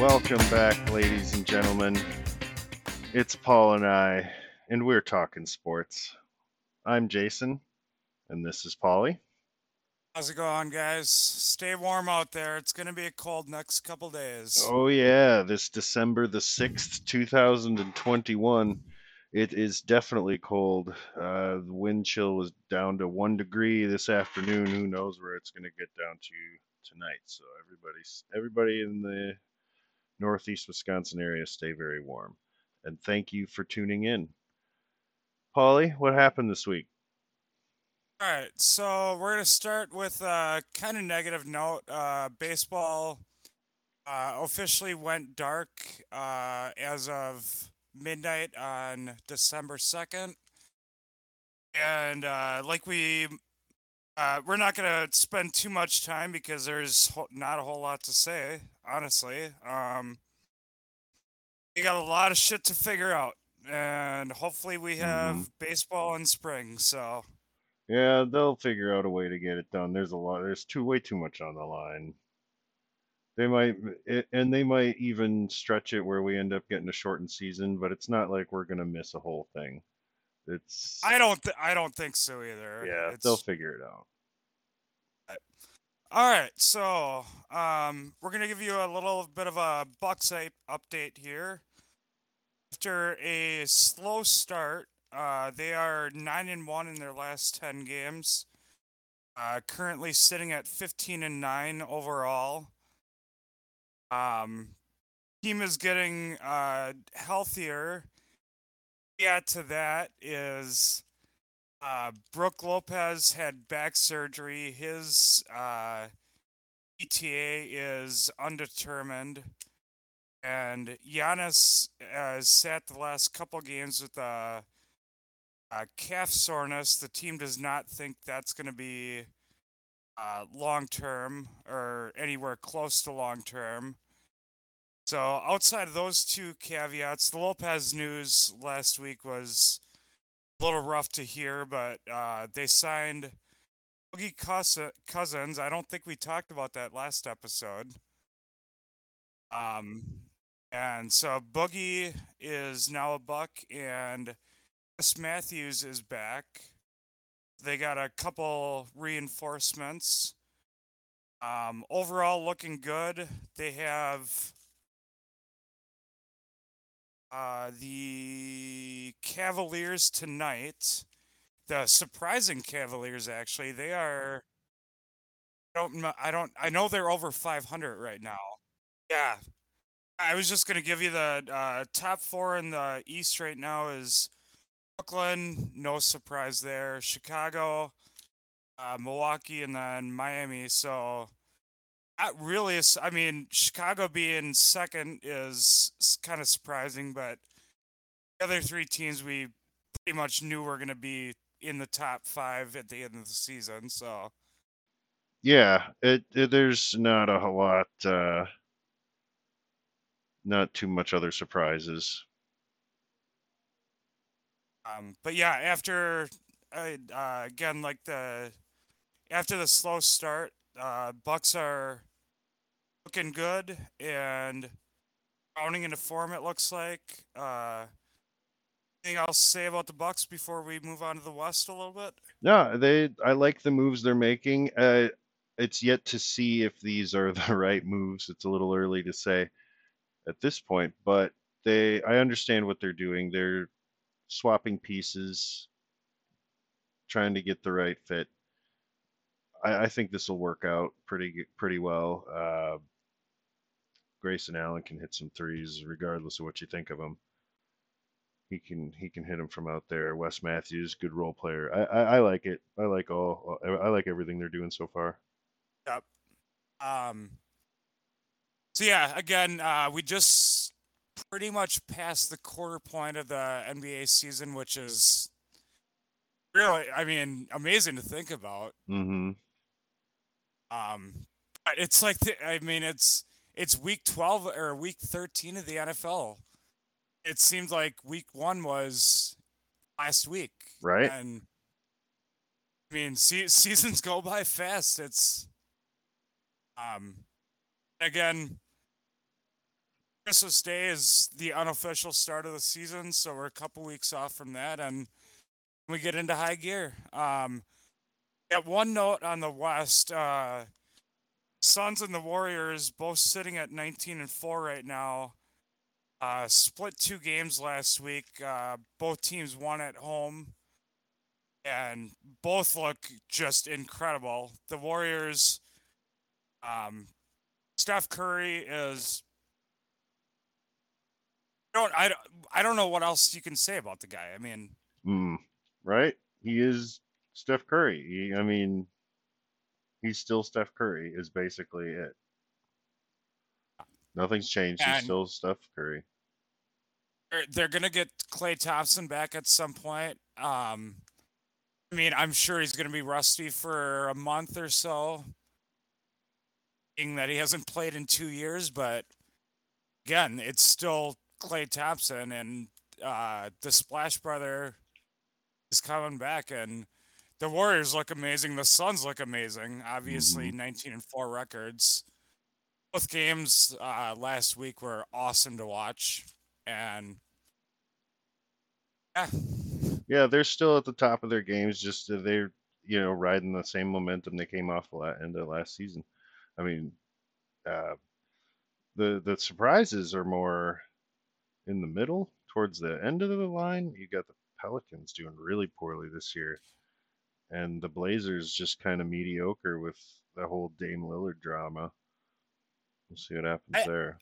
Welcome back, ladies and gentlemen. It's Paul and I, and we're talking sports. I'm Jason, and this is Polly. How's it going, guys? Stay warm out there. It's going to be a cold next couple days. Oh, yeah, this December the 6th, 2021. It is definitely cold. Uh, the wind chill was down to one degree this afternoon. Who knows where it's going to get down to tonight? So everybody's everybody in the northeast Wisconsin area, stay very warm. And thank you for tuning in. Polly, what happened this week? All right, so we're going to start with a kind of negative note. Uh, baseball uh, officially went dark uh, as of midnight on December 2nd. And uh, like we, uh, we're not going to spend too much time because there's not a whole lot to say, honestly. Um, we got a lot of shit to figure out, and hopefully we have hmm baseball in spring. So Yeah, they'll figure out a way to get it done. There's a lot. There's too way too much on the line. They might, it, and they might even stretch it where we end up getting a shortened season. But it's not like we're gonna miss a whole thing. It's I don't, th- I don't think so either. yeah, they'll figure it out. all right. So um, we're gonna give you a little bit of a Bucks update here. After a slow start, uh, they are nine and one in their last ten games. Uh, currently sitting at fifteen and nine overall. Um, team is getting uh, healthier. Yeah, to that is uh, Brooke Lopez had back surgery. His uh, ETA is undetermined. And Giannis has sat the last couple games with a, a calf soreness. The team does not think that's going to be uh, long term or anywhere close to long term. So outside of those two caveats, the Lopez news last week was a little rough to hear, but uh, they signed Boogie Cousins. I don't think we talked about that last episode. Um, and so Boogie is now a buck, and Chris Matthews is back. They got a couple reinforcements. Um, overall, looking good. They have uh, the Cavaliers tonight. The surprising Cavaliers, actually, they are. I don't. I don't. I know they're over 500 right now. Yeah, I was just gonna give you the uh, top four in the East right now is Brooklyn. No surprise there. Chicago, uh, Milwaukee, and then Miami. So that really is. I mean, Chicago being second is kind of surprising, but the other three teams we pretty much knew were going to be in the top five at the end of the season. So Yeah, it, it there's not a whole lot, uh, not too much other surprises. Um, but yeah, after uh, again, like the after the slow start, uh, Bucks are looking good and rounding into form. It looks like. Uh, anything to say about the Bucks before we move on to the West a little bit? No, they. I like the moves they're making. Uh, it's yet to see if these are the right moves. It's a little early to say at this point, but they. I understand what they're doing. They're swapping pieces, trying to get the right fit. I, I think this will work out pretty pretty well. Uh, Grayson Allen can hit some threes, regardless of what you think of him. He can he can hit them from out there. Wes Matthews, good role player. I, I, I like it. I like all. I like everything they're doing so far. Yep. Um. So yeah, again, uh, we just pretty much passed the quarter point of the NBA season, which is really, I mean, amazing to think about. hmm Um, but it's like, the, I mean, it's it's week twelve or week thirteen of the NFL. It seemed like week one was last week, Right. and I mean, se- seasons go by fast. It's um, again, Christmas Day is the unofficial start of the season, so we're a couple weeks off from that, and we get into high gear. Um, at one note on the West, uh, Suns and the Warriors both sitting at 19 and four right now. Uh, split two games last week. Uh, both teams won at home, and both look just incredible. The Warriors, um, Steph Curry is. I don't I, I don't know what else you can say about the guy. I mean, mm, right? He is Steph Curry. He, I mean, he's still Steph Curry. Is basically it. Nothing's changed. He's still Steph Curry. They're, they're gonna get Klay Thompson back at some point. Um, I mean, I'm sure he's gonna be rusty for a month or so, being that he hasn't played in two years. But again, it's still Klay Thompson, and uh, the Splash Brother is coming back, and the Warriors look amazing. The Suns look amazing. Obviously, mm-hmm. 19 and four records. Both games uh, last week were awesome to watch, and yeah, yeah, they're still at the top of their games. Just they're you know riding the same momentum they came off the end of last season. I mean, uh, the the surprises are more in the middle towards the end of the line. You got the Pelicans doing really poorly this year and the Blazers just kind of mediocre with the whole Dame Lillard drama. We'll see what happens I, there.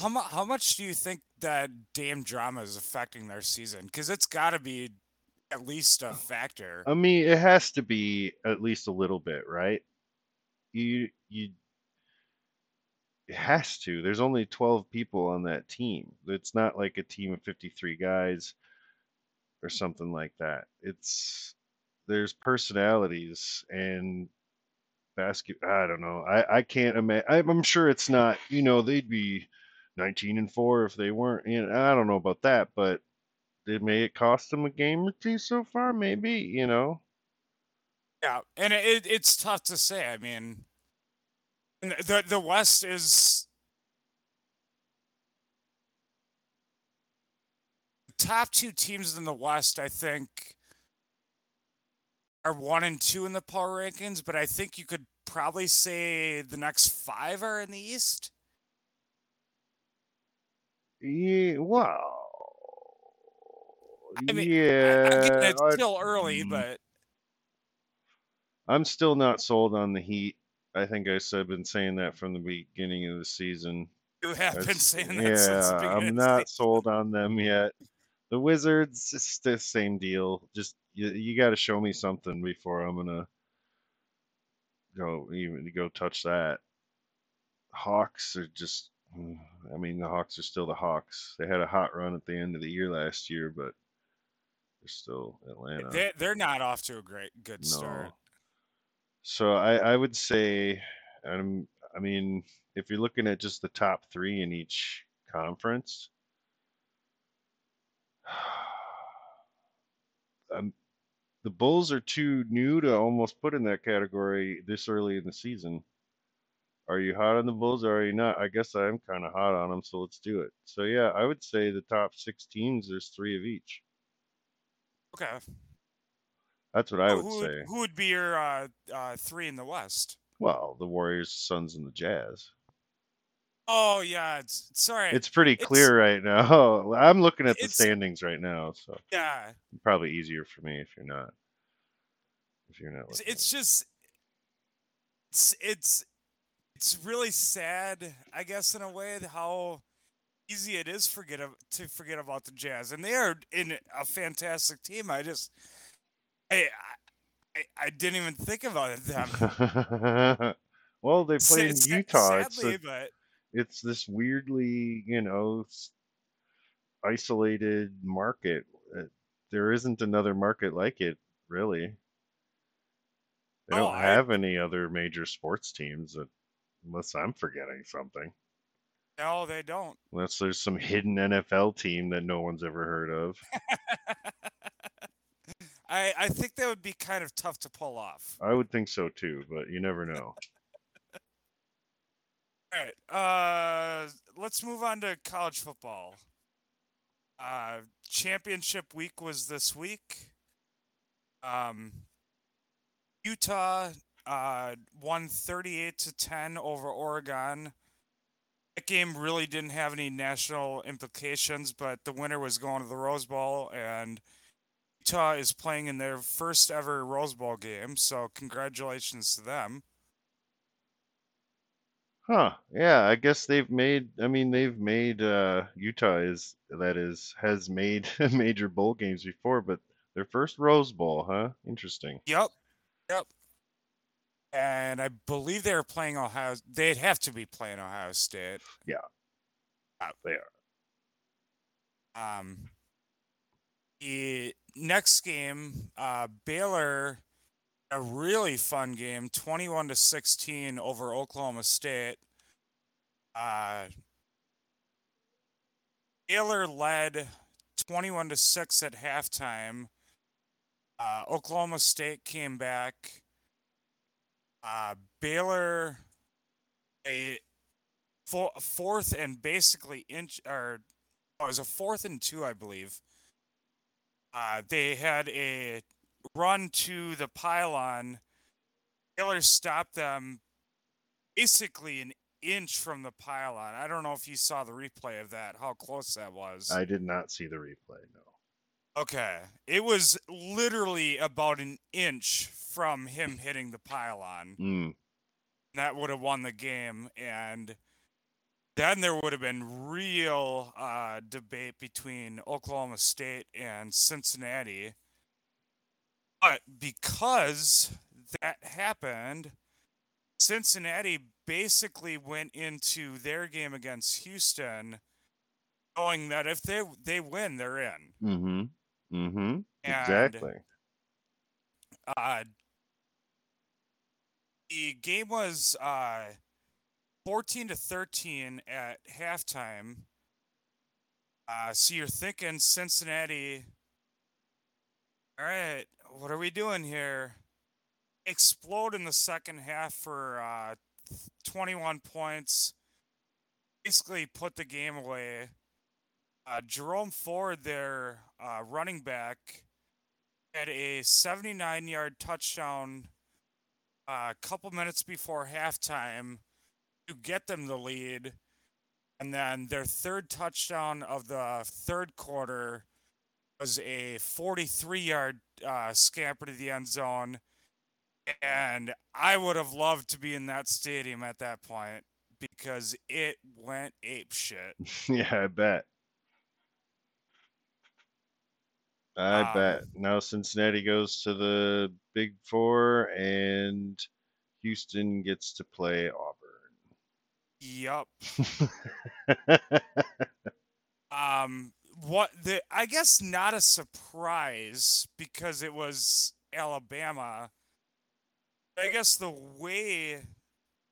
How much? How much do you think that Dame drama is affecting their season? Because it's got to be at least a factor. I mean, it has to be at least a little bit, right? You you. It has to. There's only 12 people on that team. It's not like a team of 53 guys or something like that. It's there's personalities and basket. I don't know. I I can't imagine. I'm sure it's not. You know, they'd be 19 and four if they weren't. You know, I don't know about that, but it may it cost them a game or two so far. Maybe you know. Yeah, and it, it's tough to say. I mean, the the West is top two teams in the West. I think are one and two in the power rankings, but I think you could probably say the next five are in the East. Yeah, well, I mean, yeah, I, it's still early, mm. but I'm still not sold on the Heat. I think I said been saying that from the beginning of the season. You have been saying that. Yeah, I'm not sold on them yet. The Wizards, it's the same deal. Just you, you got to show me something before I'm gonna go even go touch that. Hawks are just. Mm, I mean, the Hawks are still the Hawks. They had a hot run at the end of the year last year, but they're still Atlanta. They, they're not off to a great good no. start. So I, I would say, I'm, I mean, if you're looking at just the top three in each conference, um, the Bulls are too new to almost put in that category this early in the season. Are you hot on the Bulls or are you not? I guess I am kind of hot on them, so let's do it. So yeah, I would say the top six teams. There's three of each. Okay. That's what I would who, say. Who would be your uh, uh, three in the West? Well, the Warriors, Suns, and the Jazz. Oh yeah, it's sorry. It's pretty clear right now. I'm looking at the standings right now, so yeah, probably easier for me if you're not. If you're not, it's, it's just it's it's it's really sad, I guess, in a way, how easy it is forget to forget about the Jazz, and they are in a fantastic team. I just, I, I, I didn't even think about them. well, they play in Utah. Sadly, but it's this weirdly, you know, isolated market. Uh, there isn't another market like it, really. They don't oh, have I... any other major sports teams, that, unless I'm forgetting something. No, they don't. Unless there's some hidden NFL team that no one's ever heard of. I I think that would be kind of tough to pull off. I would think so too, but you never know. All right. Uh, let's move on to college football. Uh, championship week was this week. Um, Utah uh, won 38 to 10 over Oregon. That game really didn't have any national implications, but the winner was going to the Rose Bowl, and Utah is playing in their first ever Rose Bowl game. So congratulations to them. Huh. Yeah, I guess they've made I mean they've made uh Utah is that is has made major bowl games before, but their first Rose Bowl, huh? Interesting. Yep. Yep. And I believe they were playing Ohio. They'd have to be playing Ohio State. Yeah. Uh, They are. Um, the next game, uh, Baylor, a really fun game, twenty-one to sixteen over Oklahoma State. Uh, Baylor led twenty-one to six at halftime. Uh, Oklahoma State came back. Uh, Baylor, a fo- fourth and basically inch or oh, it was a fourth and two, I believe. Uh, they had a run to the pylon. Taylor stopped them basically an inch from the pylon. I don't know if you saw the replay of that, how close that was. I did not see the replay, no. Okay. It was literally about an inch from him hitting the pylon. Mm. That would have won the game. And then there would have been real uh, debate between Oklahoma State and Cincinnati. But because that happened, Cincinnati basically went into their game against Houston knowing that if they they win, they're in. Mm-hmm. Mm-hmm. And- Exactly. Uh, the game was uh, 14 to 13 at halftime. Uh, so you're thinking Cincinnati. All right, what are we doing here? Explode in the second half for uh, 21 points. Basically, put the game away. Uh, Jerome Ford, their uh, running back, had a 79 yard touchdown uh, a couple minutes before halftime to get them the lead. And then their third touchdown of the third quarter was a 43 yard uh, scamper to the end zone. And I would have loved to be in that stadium at that point because it went ape shit. yeah, I bet. I Um, bet. Now Cincinnati goes to the Big Four and Houston gets to play Auburn. Yup. Um, what the I guess not a surprise because it was Alabama. I guess the way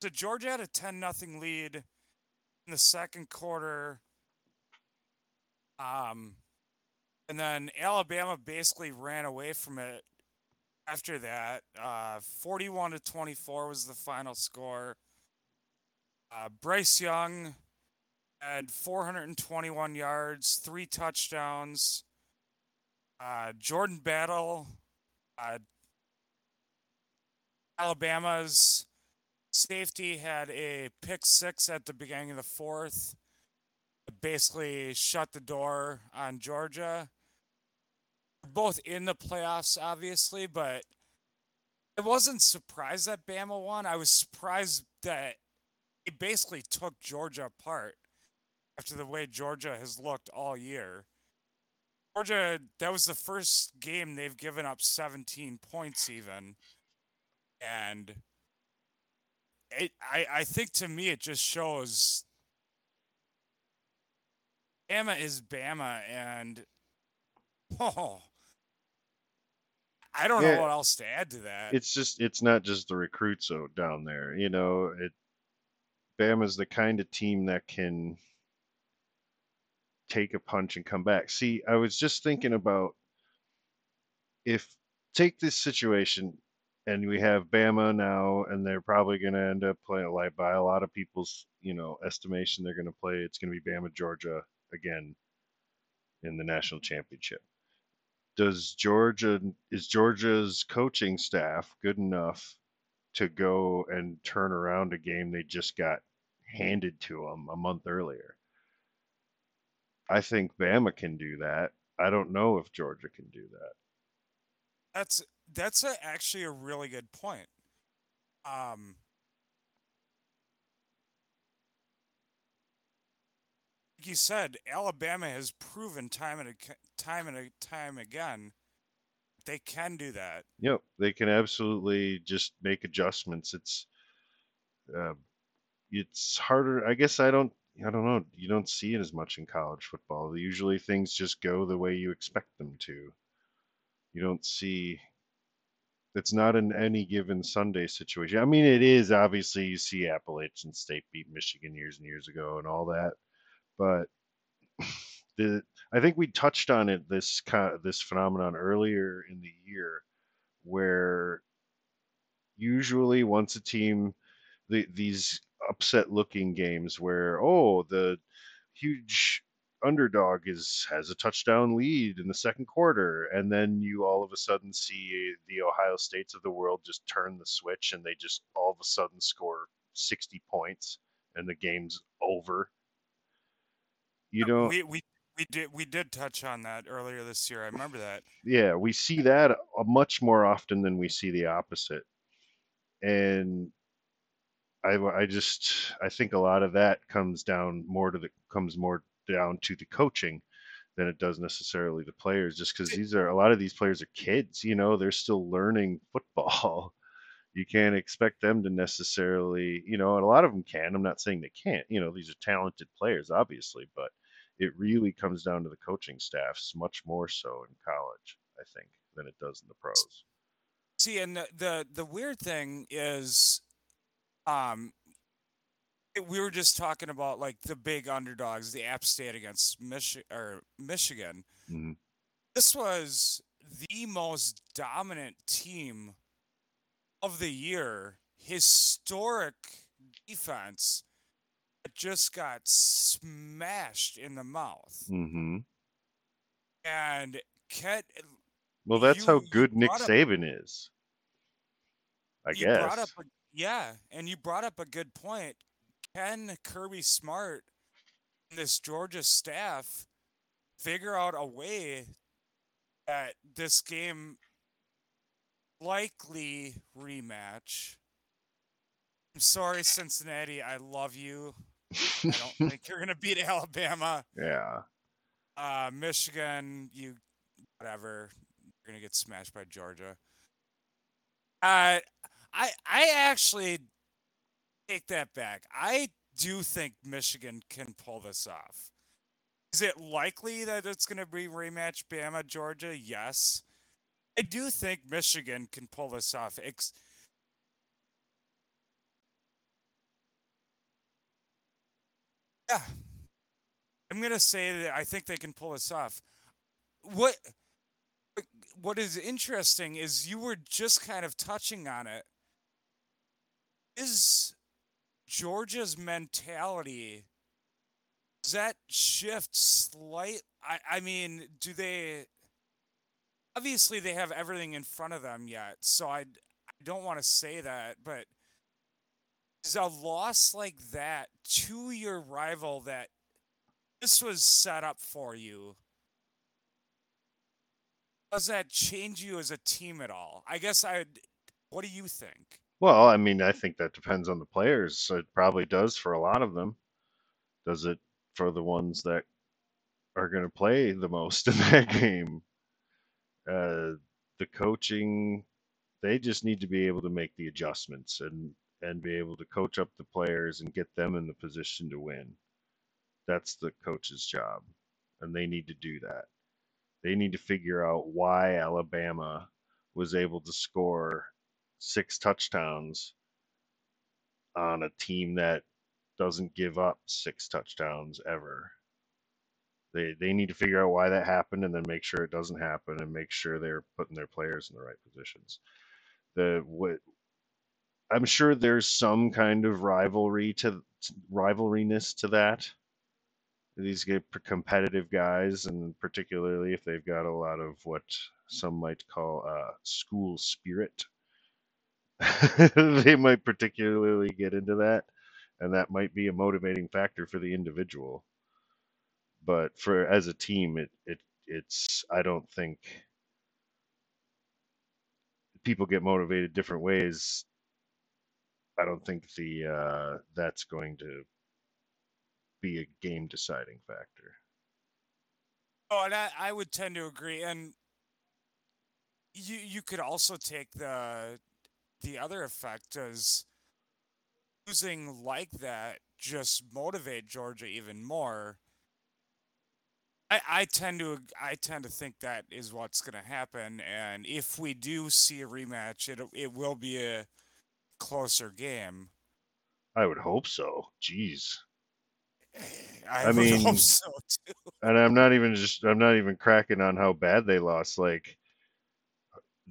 so Georgia had a ten nothing lead in the second quarter. Um, and then Alabama basically ran away from it after that. Uh, forty-one to twenty-four was the final score. Uh, Bryce Young had 421 yards, three touchdowns. Uh, Jordan Battle, uh, Alabama's safety, had a pick six at the beginning of the fourth. Basically, shut the door on Georgia. Both in the playoffs, obviously, but I wasn't surprised that Bama won. I was surprised that it basically took Georgia apart after the way Georgia has looked all year. Georgia, that was the first game they've given up 17 points, even. And it, I, I think to me, it just shows Bama is Bama. And, oh, I don't Yeah. know what else to add to that. it's just it's not just the recruits out down there. You know, it Bama's the kind of team that can take a punch and come back. See, I was just thinking about if take this situation, and we have Bama now, and they're probably going to end up playing like by a lot of people's you know estimation. They're going to play. It's going to be Bama Georgia again in the national championship. Does Georgia is Georgia's coaching staff good enough to go and turn around a game they just got handed to them a month earlier? I think Bama can do that. I don't know if Georgia can do that. That's that's a, actually a really good point. Um, like you said, Alabama has proven time and time and time again they can do that. Yep, they can absolutely just make adjustments. It's uh, it's harder. I guess I don't. I don't know. You don't see it as much in college football. Usually things just go the way you expect them to. You don't see. It's not in any given Sunday situation. I mean, it is obviously you see Appalachian State beat Michigan years and years ago and all that, but the I think we touched on it this kind of, this phenomenon earlier in the year, where usually once a team the, these upset looking games where oh the huge underdog is has a touchdown lead in the second quarter and then you all of a sudden see the ohio states of the world just turn the switch and they just all of a sudden score 60 points and the game's over? You know we, we we did we did touch on that earlier this year i remember that. Yeah we see that uh, much more often than we see the opposite. And I, I just I think a lot of that comes down more to the comes more down to the coaching than it does necessarily the players just because these are a lot of these players are kids you know they're still learning football. You can't expect them to necessarily you know and a lot of them can i'm not saying they can't you know these are talented players obviously but it really comes down to the coaching staffs much more so in college i think than it does in the pros. See and the the, the weird thing is um we were just talking about like the big underdogs, the App State against Michi- or Michigan. Mm-hmm. This was the most dominant team of the year. Historic defense that just got smashed in the mouth. Mm-hmm. And Ket. Well, that's you, how good Nick Saban up, is. I guess. Brought up a, yeah, and you brought up a good point. Can Kirby Smart and this Georgia staff figure out a way that this game likely rematch? I'm sorry, Cincinnati. I love you. I don't think you're gonna beat Alabama. Yeah. Uh, Michigan, you whatever. You're gonna get smashed by Georgia. Uh, I I actually take that back. I do think Michigan can pull this off. Is it likely that it's going to be rematch Bama Georgia? Yes. I do think Michigan can pull this off. Ex- yeah. I'm going to say that I think they can pull this off. What what is interesting is you were just kind of touching on it is Georgia's mentality does that shift slight I, I mean, do they obviously they have everything in front of them yet, so I, I don't want to say that, but is a loss like that to your rival that this was set up for you does that change you as a team at all? I guess I. What do you think? Well, I mean, I think that depends on the players. It probably does for a lot of them. Does it for the ones that are going to play the most in that game? Uh, the coaching, they just need to be able to make the adjustments and and be able to coach up the players and get them in the position to win. That's the coach's job, and they need to do that. They need to figure out why Alabama was able to score six touchdowns on a team that doesn't give up six touchdowns ever. They they need to figure out why that happened and then make sure it doesn't happen and make sure they're putting their players in the right positions. the what I'm sure there's some kind of rivalry to rivalryness to that. These get competitive guys, and particularly if they've got a lot of what some might call uh, school spirit, they might particularly get into that, and that might be a motivating factor for the individual. But for as a team, it it it's I don't think people get motivated different ways. I don't think the uh, that's going to be a game deciding factor. Oh, and I, I would tend to agree. And you you could also take the the other effect as losing like that just motivate Georgia even more. I, I tend to I tend to think that is what's going to happen, and if we do see a rematch, it it will be a closer game. I would hope so. Jeez. I, I would mean, hope so too. And I'm not even just I'm not even cracking on how bad they lost. Like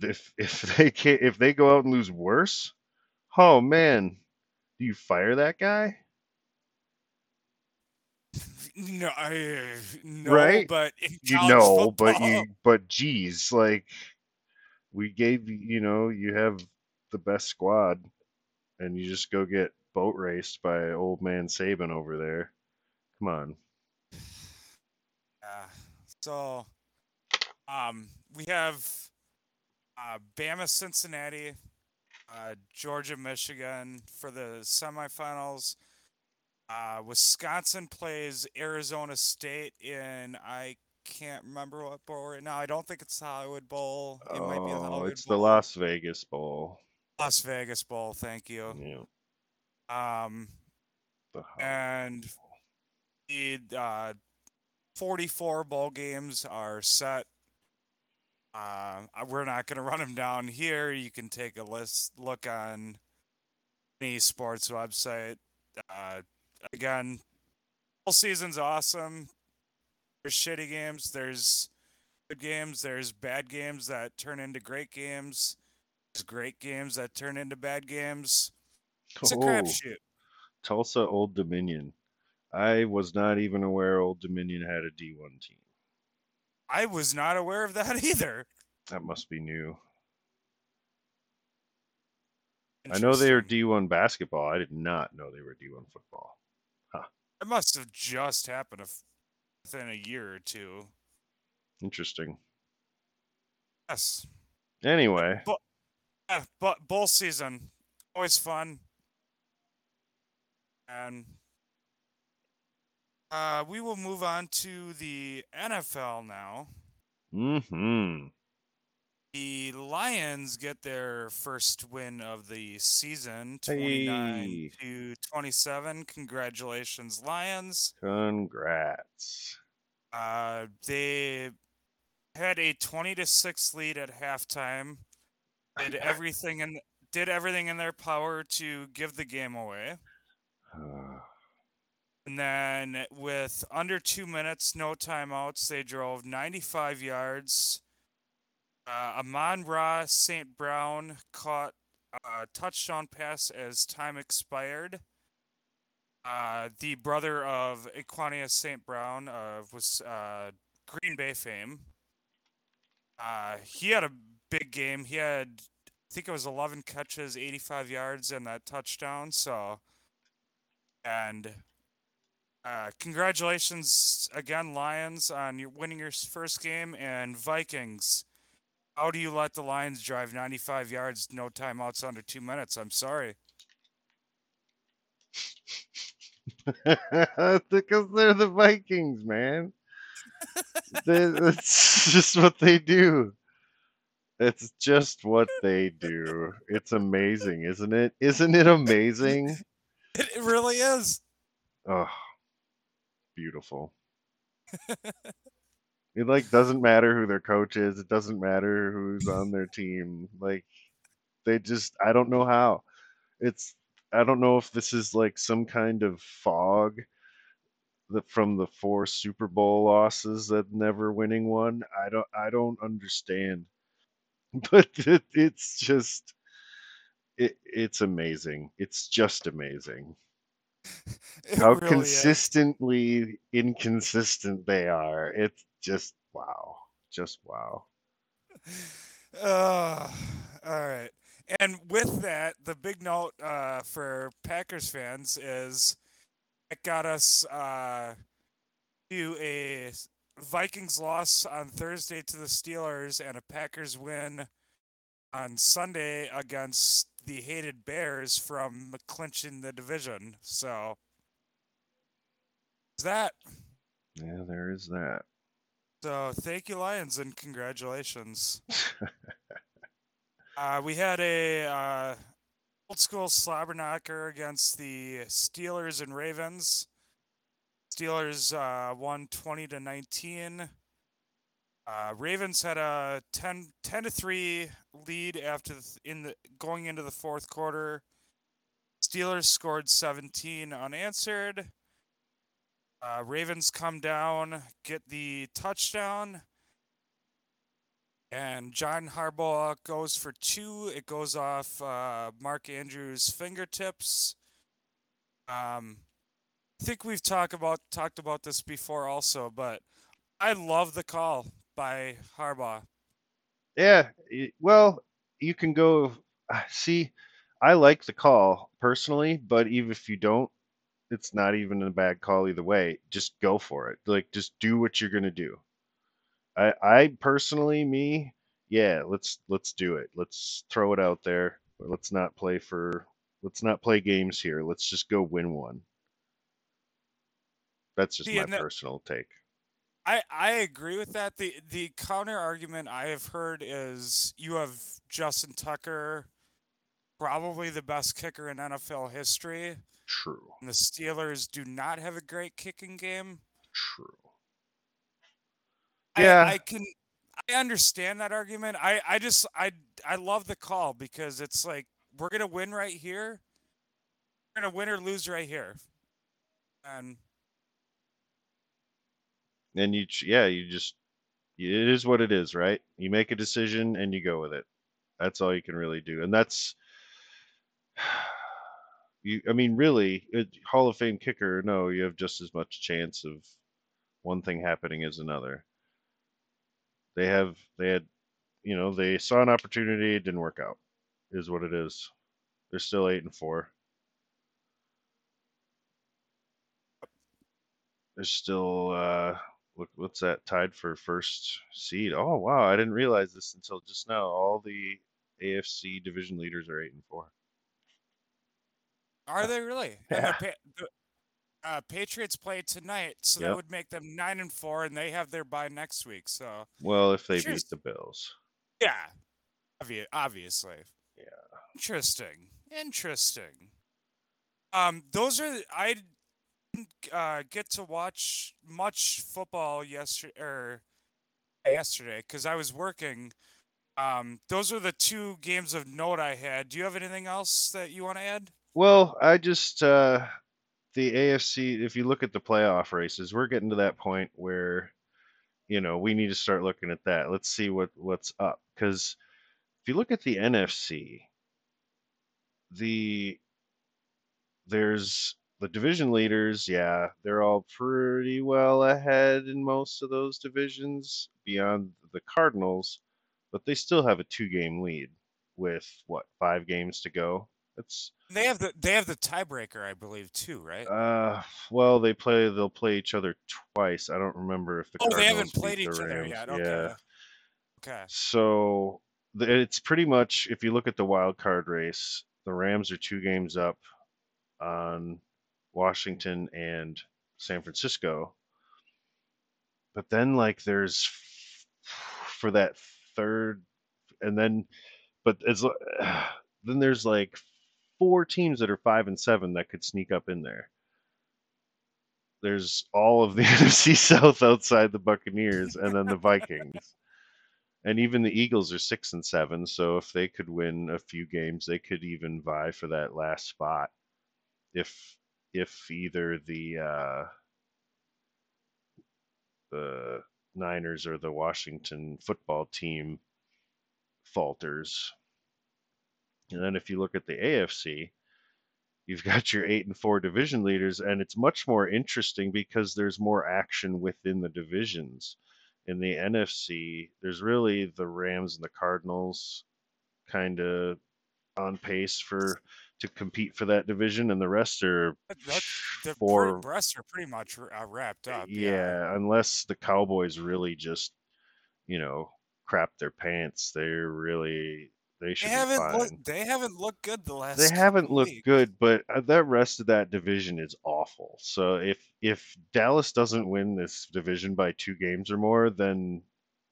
if if they can't if they go out and lose worse, oh man, do you fire that guy? No, I, no, Right? but You know, but you but geez, like we gave you you know, you have the best squad and you just go get boat raced by old man Saban over there. Come on. Yeah. So, um, we have uh, Bama, Cincinnati, uh, Georgia, Michigan for the semifinals. Uh, Wisconsin plays Arizona State in I can't remember what bowl right now. I don't think it's the Hollywood Bowl. It might be the Oh, Hollywood it's the Las Vegas Bowl. Las Vegas Bowl. Thank you. Yeah. Um, The and the uh, 44 bowl games are set. Uh, we're not going to run them down here. You can take a list, look on any sports website. Uh, again, whole season's awesome. There's shitty games. There's good games. There's bad games that turn into great games. There's great games that turn into bad games. It's a Oh, crapshoot. Tulsa Old Dominion. I was not even aware Old Dominion had a D1 team. I was not aware of that either. That must be new. I know they are D1 basketball. I did not know they were D1 football. It must have just happened within a year or two. Interesting. Yes. Anyway, But, yeah, but bowl season always fun. And uh, we will move on to the NFL now. hmm The Lions get their first win of the season, 29 Hey. to 27. Congratulations, Lions. Congrats. Uh, they had a 20 to 6 lead at halftime. Did everything in did everything in their power to give the game away. Uh, And then with under 2 minutes, no timeouts, they drove 95 yards. Uh, Amon Ra St. Brown caught a touchdown pass as time expired. Uh, the brother of Equanimeous St. Brown uh, was uh, Green Bay fame. Uh, he had a big game. He had, I think it was 11 catches, 85 yards, and that touchdown. So, and uh, congratulations again, Lions, on your winning your first game, and Vikings. How do you let the Lions drive 95 yards, no timeouts under two minutes? I'm sorry. because they're the Vikings, man. They- That's just what they do. It's just what they do. It's amazing, isn't it? Isn't it amazing? It, it really is. Oh, beautiful. It like doesn't matter who their coach is. It doesn't matter who's on their team. Like they just I don't know how. It's I don't know if this is like some kind of fog that from the four Super Bowl losses that never winning one. I don't I don't understand. But it, it's just it, it's amazing. It's just amazing how really is. consistently inconsistent they are. It's just wow. Just wow. Uh, all right. And with that, the big note uh, for Packers fans is it got us uh, to a Vikings loss on Thursday to the Steelers and a Packers win on Sunday against the hated Bears from clinching the division. So, is that. Yeah, there is that. So thank you, Lions, and congratulations. uh, we had a uh, old school slobber knocker against the Steelers and Ravens. Steelers uh, won 20 to 19. Uh, Ravens had a 10, 10 to 3 lead after the, in the going into the fourth quarter. Steelers scored 17 unanswered. Uh, Ravens come down, get the touchdown, and John Harbaugh goes for two. It goes off uh, Mark Andrews' fingertips. Um, I think we've talked about talked about this before also, but I love the call by Harbaugh. Yeah, well, you can go ah, see. I like the call personally, but even if you don't, it's not even a bad call either way. Just go for it. Like, just do what you're gonna do. I, I personally, me, yeah, let's let's do it. Let's throw it out there. Let's not play for. Let's not play games here. Let's just go win one. That's just my personal take. I, I agree with that. The the counter argument I have heard is you have Justin Tucker, probably the best kicker in NFL history, True. and the Steelers do not have a great kicking game. True. I- Yeah. I, can I understand that argument. I, I just I I love the call because it's like we're gonna win right here. We're gonna win or lose right here. And And you, yeah, you just, it is what it is, right? You make a decision and you go with it. That's all you can really do. And that's, you, I mean, really, it, Hall of Fame kicker, no, you have just as much chance of one thing happening as another. They have, they had, you know, they saw an opportunity, it didn't work out, is what it is. They're still eight and four. They're still, uh, what, what's that tied for first seed? Oh wow, I didn't realize this until just now. All the AFC division leaders are eight and four. Are they really? Yeah. the, the uh, Patriots play tonight, so that would make them nine and four, and they have their bye next week. So Well, if they Cheers. beat the Bills. yeah, obvi- obviously. Yeah. Interesting. Interesting. Um, those are I didn't uh, get to watch much football yesterday or yesterday because I was working. Um, those are the two games of note I had. Do you have anything else that you want to add? Well, I just uh the AFC, if you look at the playoff races, we're getting to that point where you know, we need to start looking at that. Let's see what what's up cuz if you look at the NFC, the there's the division leaders, yeah, they're all pretty well ahead in most of those divisions beyond the Cardinals, but they still have a two-game lead with what, 5 games to go. That's They have the they have the tiebreaker, I believe, too, right? uh well, they play they'll play each other twice. I don't remember if the oh, they haven't played each the other yet. Yeah. Okay. Okay. So the, it's pretty much if you look at the wild card race, the Rams are two games up on Washington and San Francisco. But then like there's for that third and then but it's then there's like four teams that are 5 and 7 that could sneak up in there. There's all of the NFC South outside the Buccaneers and then the Vikings and even the Eagles are six and seven. So if they could win a few games, they could even vie for that last spot. If if either the uh, the Niners or the Washington football team falters. And then if you look at the AFC, you've got your eight and four division leaders, and it's much more interesting because there's more action within the divisions. In the NFC, there's really the Rams and the Cardinals kind of on pace for to compete for that division, and the rest are the four. rest are pretty much uh, wrapped up. Yeah, yeah, unless the Cowboys really just, you know, crap their pants. They're really they they haven't looked. They haven't looked good the last. They haven't looked weeks. good, but uh, that rest of that division is awful. So if if Dallas doesn't win this division by two games or more, then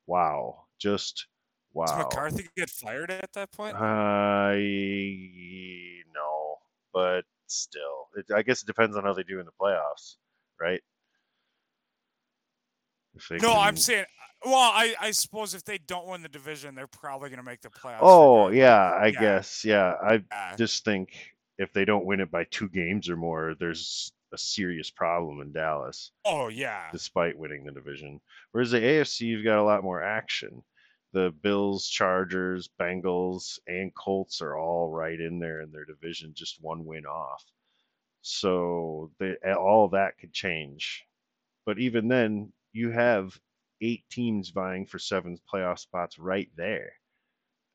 wow, just wow. Does McCarthy get fired at that point? I no, but still, it, I guess it depends on how they do in the playoffs, right? no, I'm saying. Well, I, I suppose if they don't win the division, they're probably going to make the playoffs. Oh yeah, I yeah. guess yeah. I Yeah. just think if they don't win it by two games or more, there's a serious problem in Dallas, Oh yeah. despite winning the division. Whereas the AFC, you've got a lot more action. The Bills, Chargers, Bengals, and Colts are all right in there in their division, just one win off. So they, all of that could change. But even then, you have eight teams vying for seven playoff spots right there.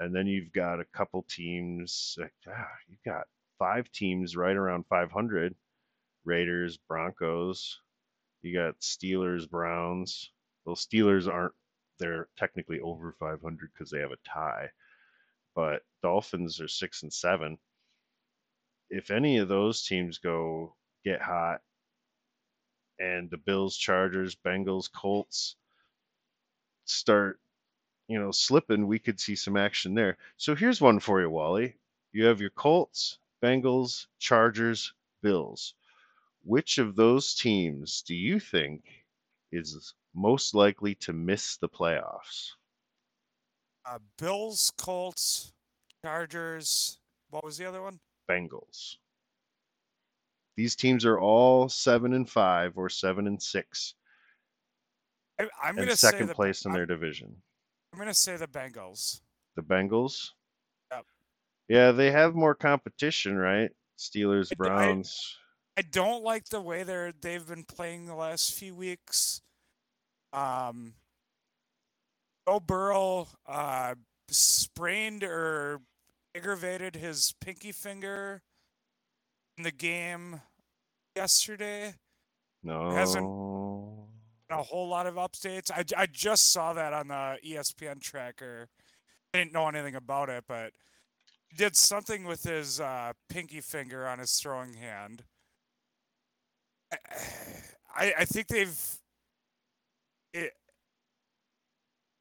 And then you've got a couple teams, like, ah, you've got five teams right around 500 Raiders, Broncos. You got Steelers, Browns. Well, Steelers aren't, they're technically over 500 because they have a tie. But Dolphins are six and seven. If any of those teams go get hot, and the Bills, Chargers, Bengals, Colts start, you know, slipping, we could see some action there. So here's one for you, Wally. You have your Colts, Bengals, Chargers, Bills. Which of those teams do you think is most likely to miss the playoffs? Uh, Bills, Colts, Chargers. What was the other one? Bengals. These teams are all seven and five or seven and six, I, I'm and going to say second the, place in I'm, their division. I'm going to say the Bengals. The Bengals. Yep. Yeah, they have more competition, right? Steelers, I- I- Browns. I don't like the way they're they've been playing the last few weeks. Um, Joe Burrow uh, sprained or aggravated his pinky finger in the game yesterday. No. hasn't- A whole lot of updates. I, I just saw that on the ESPN tracker. I didn't know anything about it, but he did something with his uh, pinky finger on his throwing hand. I, I, I think they've. It,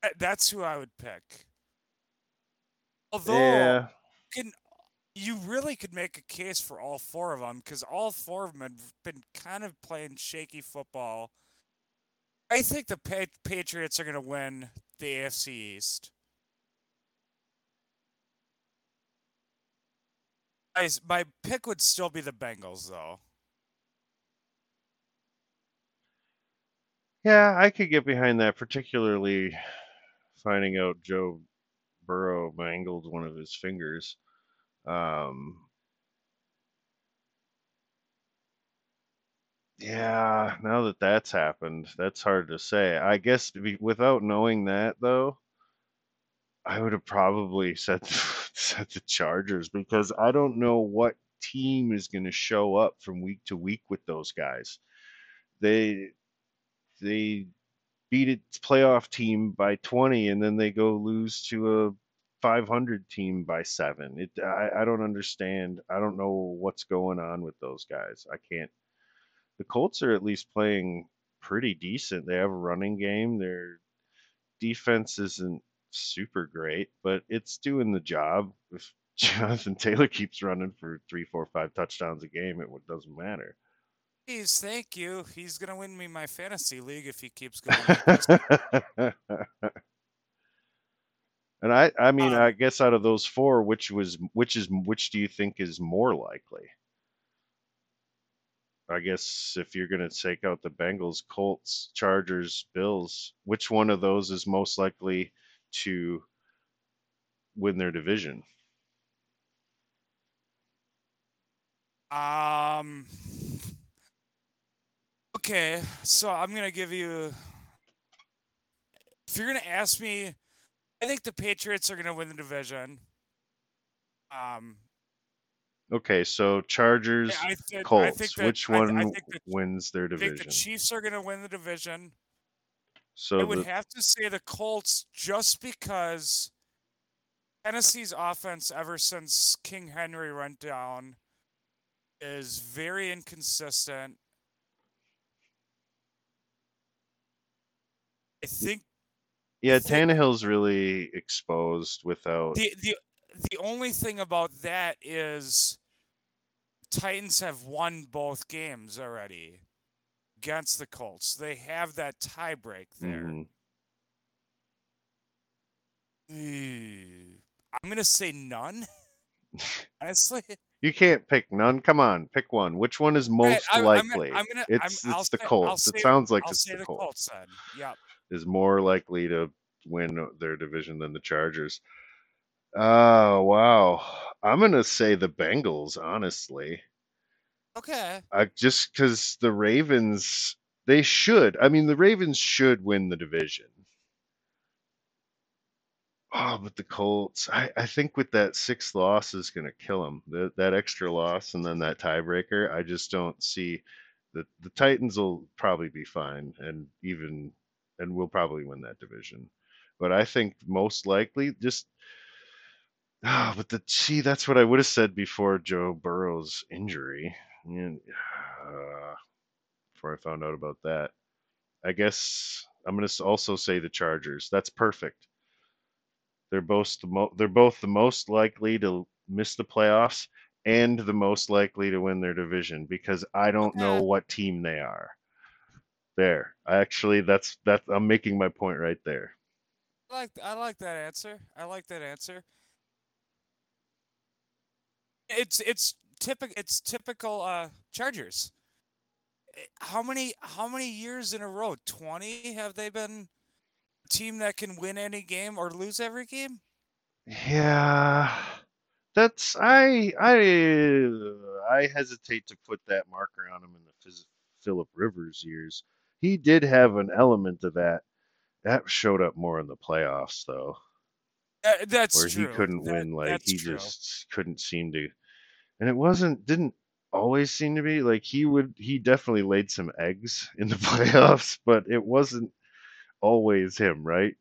uh, that's who I would pick. Although yeah. can you really could make a case for all four of them because all four of them have been kind of playing shaky football. I think the pa- Patriots are going to win the AFC East. Guys, my pick would still be the Bengals, though. Yeah, I could get behind that, particularly finding out Joe Burrow mangled one of his fingers. Um, yeah, now that that's happened, that's hard to say. I guess be, without knowing that, though, I would have probably said said the Chargers because I don't know what team is going to show up from week to week with those guys. They they beat its playoff team by 20 and then they go lose to a 500 team by seven. It I, I don't understand. I don't know what's going on with those guys. I can't. The Colts are at least playing pretty decent. They have a running game. Their defense isn't super great, but it's doing the job. If Jonathan Taylor keeps running for three, four, five touchdowns a game, it doesn't matter. Please, thank you. He's going to win me my fantasy league if he keeps going. and I, I mean, Um, I guess out of those four, which was, which is, which do you think is more likely? I guess if you're going to take out the Bengals, Colts, Chargers, Bills, which one of those is most likely to win their division? Um. Okay, so I'm gonna give you. If you're gonna ask me, I think the Patriots are gonna win the division. Um. Okay, so Chargers, I, think, I Colts. think that, Which I- one I, think the, wins their division? I think the Chiefs are gonna win the division. so I would the, have to say the Colts just because Tennessee's offense, ever since King Henry went down, is very inconsistent. I think yeah, think- Tannehill's really exposed without. the the the only thing about that is Titans have won both games already against the Colts. They have that tiebreak there. Eh, I'm gonna say none. Honestly, You can't pick none. Come on, pick one. Which one is most I, I'm gonna- likely? I'm gonna. it's I'm, it's the say- Colts. It sounds like I'll it's say the the Colts. Colts. Yep. Is more likely to win their division than the Chargers. Oh wow! I'm gonna say the Bengals. Honestly, Okay. I just because the Ravens, they should. I mean, the Ravens should win the division. Oh, but the Colts, I, I think with that sixth loss is going to kill them. That that extra loss and then that tiebreaker, I just don't see the the Titans will probably be fine and even and we'll probably win that division. But I think most likely just ah, but the see that's what I would have said before Joe Burrow's injury. And, uh, before I found out about that, I guess I'm going to also say the Chargers. That's perfect. They're both the mo- they're both the most likely to miss the playoffs and the most likely to win their division because I don't know what team they are. There, I actually that's that I'm making my point right there. I like I like that answer. I like that answer. It's it's typical it's typical uh Chargers. How many how many years in a row? 20 have they been a team that can win any game or lose every game? Yeah, that's I I I hesitate to put that marker on him in the Phys- Philip Rivers years. He did have an element of that. That showed up more in the playoffs though, Uh, that's where true. he couldn't That- win. Like he true. just couldn't seem to, and it wasn't didn't always seem to be like he would. He definitely laid some eggs in the playoffs, but it wasn't always him, right?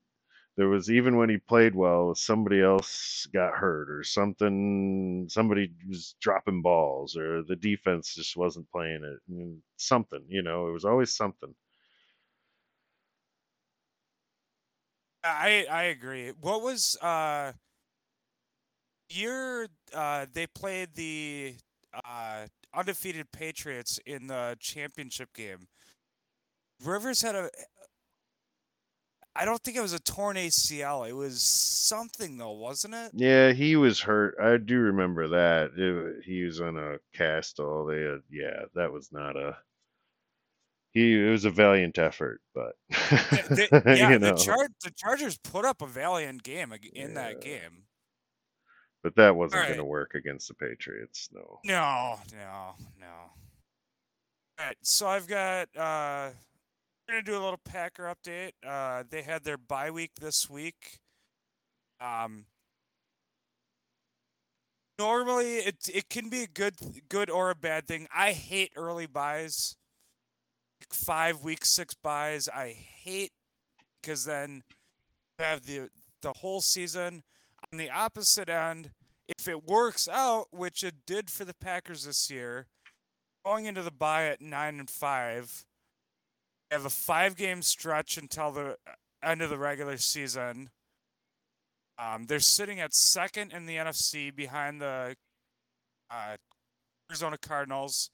there was even when he played well, somebody else got hurt or something. Somebody was dropping balls, or the defense just wasn't playing it. mm, Something, you know, it was always something. I I agree. What was uh year uh they played the uh undefeated Patriots in the championship game? Rivers had a I don't think it was a torn ACL. It was something though, wasn't it? Yeah, he was hurt. I do remember that. It, he was on a cast all. They had, yeah, that was not a. He it was a valiant effort, but The- the- yeah, you the Char- the Chargers put up a valiant game in that game. But that wasn't Alright. going to work against the Patriots. No. No, no, no. All right, so I've got uh we're gonna do a little Packer update. Uh they had their bye week this week. Um normally it it can be a good good or a bad thing. I hate early byes. Week five, week six byes. I hate because then you have the the whole season on the opposite end if it works out, which it did for the Packers this year, going into the bye at nine and five, have a five game stretch until the uh, end of the regular season. Um, they're sitting at second in the NFC behind the uh, Arizona Cardinals.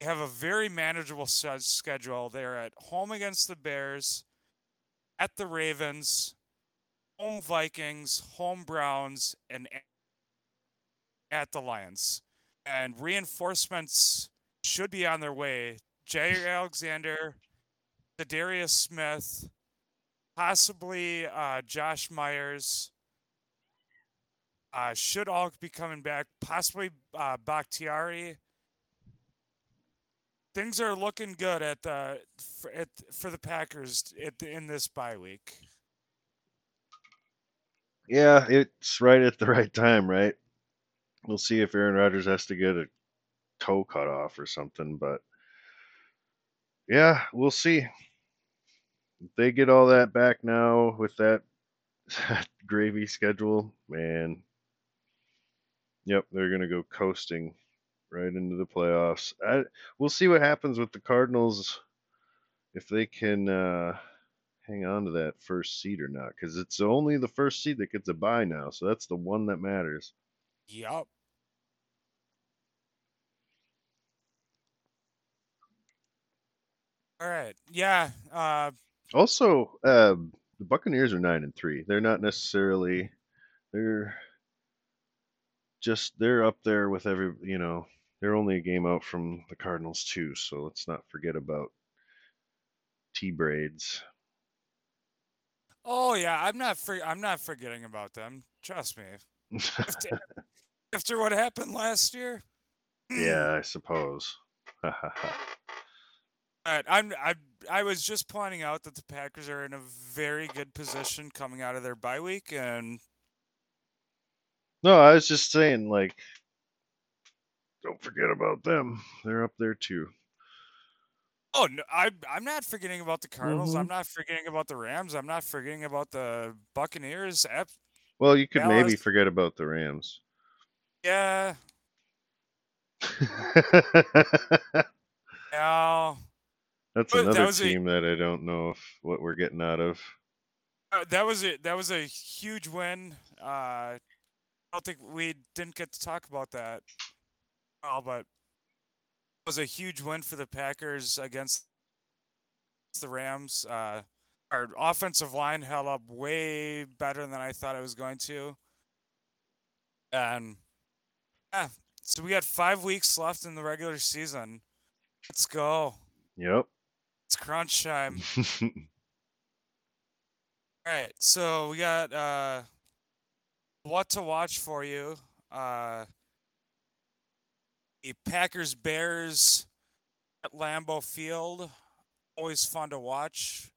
They have a very manageable schedule. They're at home against the Bears, at the Ravens, home Vikings, home Browns, and at the Lions. And reinforcements should be on their way. Jaire Alexander, Za'Darius Smith, possibly uh, Josh Myers. uh, should all be coming back. Possibly uh, Bakhtiari. Things are looking good at the for, at, for the Packers at the, in this bye week. Yeah, it's right at the right time, right? We'll see if Aaron Rodgers has to get a toe cut off or something, but yeah, we'll see. If they get all that back now with that, that gravy schedule, man. Yep, they're gonna go coasting right into the playoffs. I, we'll see what happens with the Cardinals if they can uh, hang on to that first seed or not, because it's only the first seed that gets a bye now, so that's the one that matters. Yep. All right. Yeah. Uh, Also, um, the Buccaneers are nine and three. They're not necessarily. They're just they're up there with every. You know, they're only a game out from the Cardinals too. So let's not forget about T braids. Oh yeah. I'm not. For, I'm not forgetting about them. Trust me. After, after what happened last year. Mm. yeah, I suppose. But I'm I I was just pointing out that the Packers are in a very good position coming out of their bye week, and no, I was just saying, like, don't forget about them. They're up there too. Oh no, I I'm not forgetting about the Cardinals. Mhm. I'm not forgetting about the Rams. I'm not forgetting about the Buccaneers. Ep- Well, you could maybe forget about the Rams. yeah, yeah. That's But that another a- team that I don't know if what we're getting out of. Uh, that was a that was a huge win. Uh, I don't think we didn't get to talk about that. Oh, but it was a huge win for the Packers against the Rams. Uh, our offensive line held up way better than I thought it was going to. And yeah, so we got five weeks left in the regular season. Let's go. Yep. It's crunch time. All right, so we got uh, what to watch for you. Uh, the Packers Bears at Lambeau Field, always fun to watch.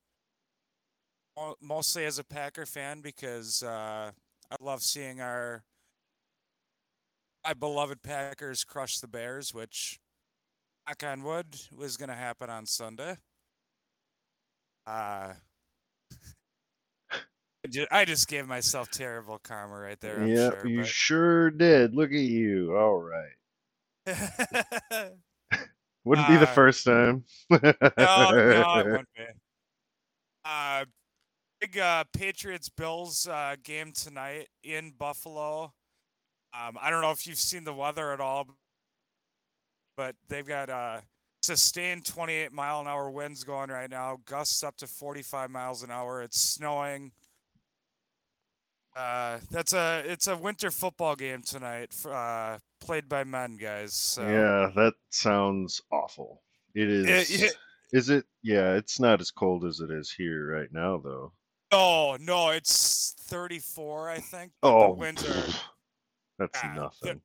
Mostly as a Packer fan because uh, I love seeing our my beloved Packers crush the Bears, which knock on wood was going to happen on Sunday. Uh, I just gave myself terrible karma right there. I'm yep, sure, you but- sure did. Look at you. All right. Wouldn't be the Uh, first time. no, no, it wouldn't be. Uh, big uh, Patriots Bills uh, game tonight in Buffalo. Um, I don't know if you've seen the weather at all, but they've got uh, sustained 28 mile an hour winds going right now, gusts up to 45 miles an hour. It's snowing. Uh, that's a it's a winter football game tonight, uh, played by men, guys. So. Yeah, that sounds awful. It is. yeah. Is it? Yeah, it's not as cold as it is here right now, though. Oh no, it's 34, I think. Oh, the winds are that's Ah, the- nothing.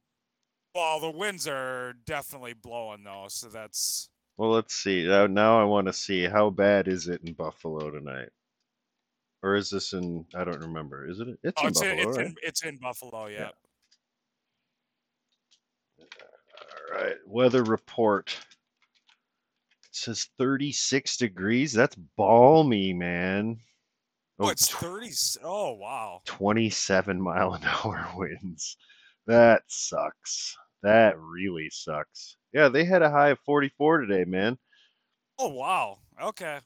well, the winds are definitely blowing though, so that's Well, let's see. Now, now I want to see how bad is it in Buffalo tonight, or is this in? I don't remember. Is it? It's oh, in it's Buffalo, in, it's right? in it's in Buffalo, yeah. All right. Weather report. It says 36 degrees. That's balmy, man. Oh, oh it's tw- 30. Oh, wow. 27 mile an hour winds. That sucks. That really sucks. Yeah, they had a high of 44 today, man. Oh, wow. Okay.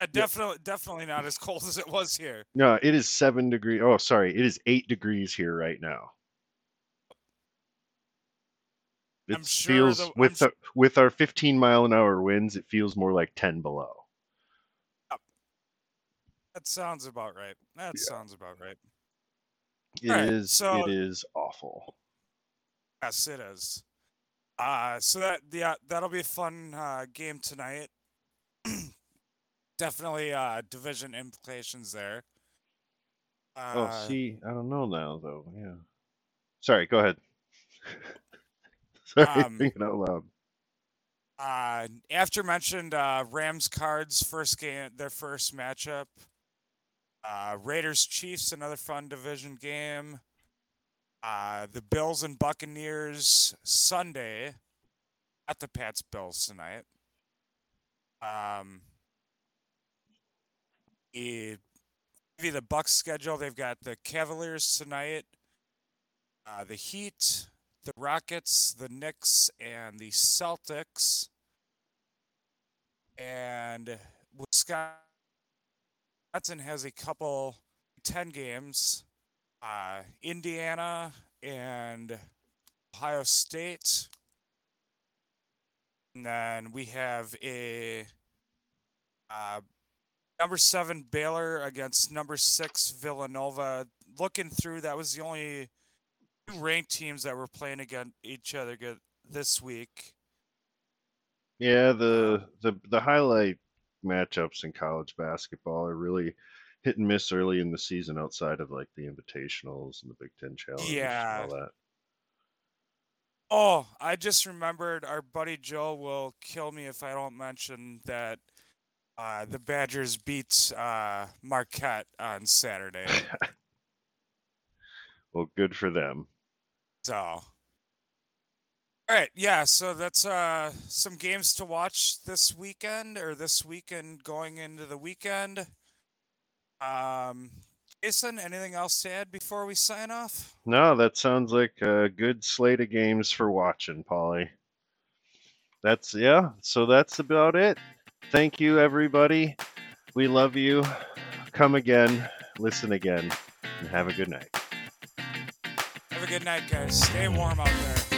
Uh, definitely, definitely not as cold as it was here. No, it is seven degrees. Oh, sorry, it is eight degrees here right now. It I'm sure feels the- with the, with our 15 mile an hour winds, it feels more like 10 below. That sounds about right. That Yeah. sounds about right. It is. Alright, so- it is awful. Yes, it is. Uh, so that yeah, that'll be a fun uh, game tonight. Definitely uh, division implications there. oh, Uh, see, I don't know now though. Yeah. Sorry, go ahead. Sorry, Um, thinking out loud. Uh, after mentioned uh, Rams Cards first game, their first matchup. Uh, Raiders Chiefs, another fun division game. Uh, the Bills and Buccaneers Sunday. At the Pats Bills tonight. Um, give the Bucks schedule. They've got the Cavaliers tonight. Uh, the Heat, the Rockets, the Knicks, and the Celtics. And Wisconsin has a couple 10 games. Uh, Indiana and Ohio State. And then we have a uh, number seven Baylor against number six Villanova. Looking through, that was the only two ranked teams that were playing against each other this week. Yeah, the um, the the highlight matchups in college basketball are really hit and miss early in the season outside of like the invitationals and the Big Ten Challenge Yeah. and all that. Oh, I just remembered our buddy Joe will kill me if I don't mention that uh, the Badgers beat uh, Marquette on Saturday. Well, good for them. So, all right, yeah. So that's uh, some games to watch this weekend or this weekend going into the weekend. Um, Jason, anything else to add before we sign off? No, that sounds like a good slate of games for watching, Polly. That's yeah, so that's about it. Thank you everybody. We love you. Come again, listen again, and have a good night. Have a good night, guys. Stay warm out there.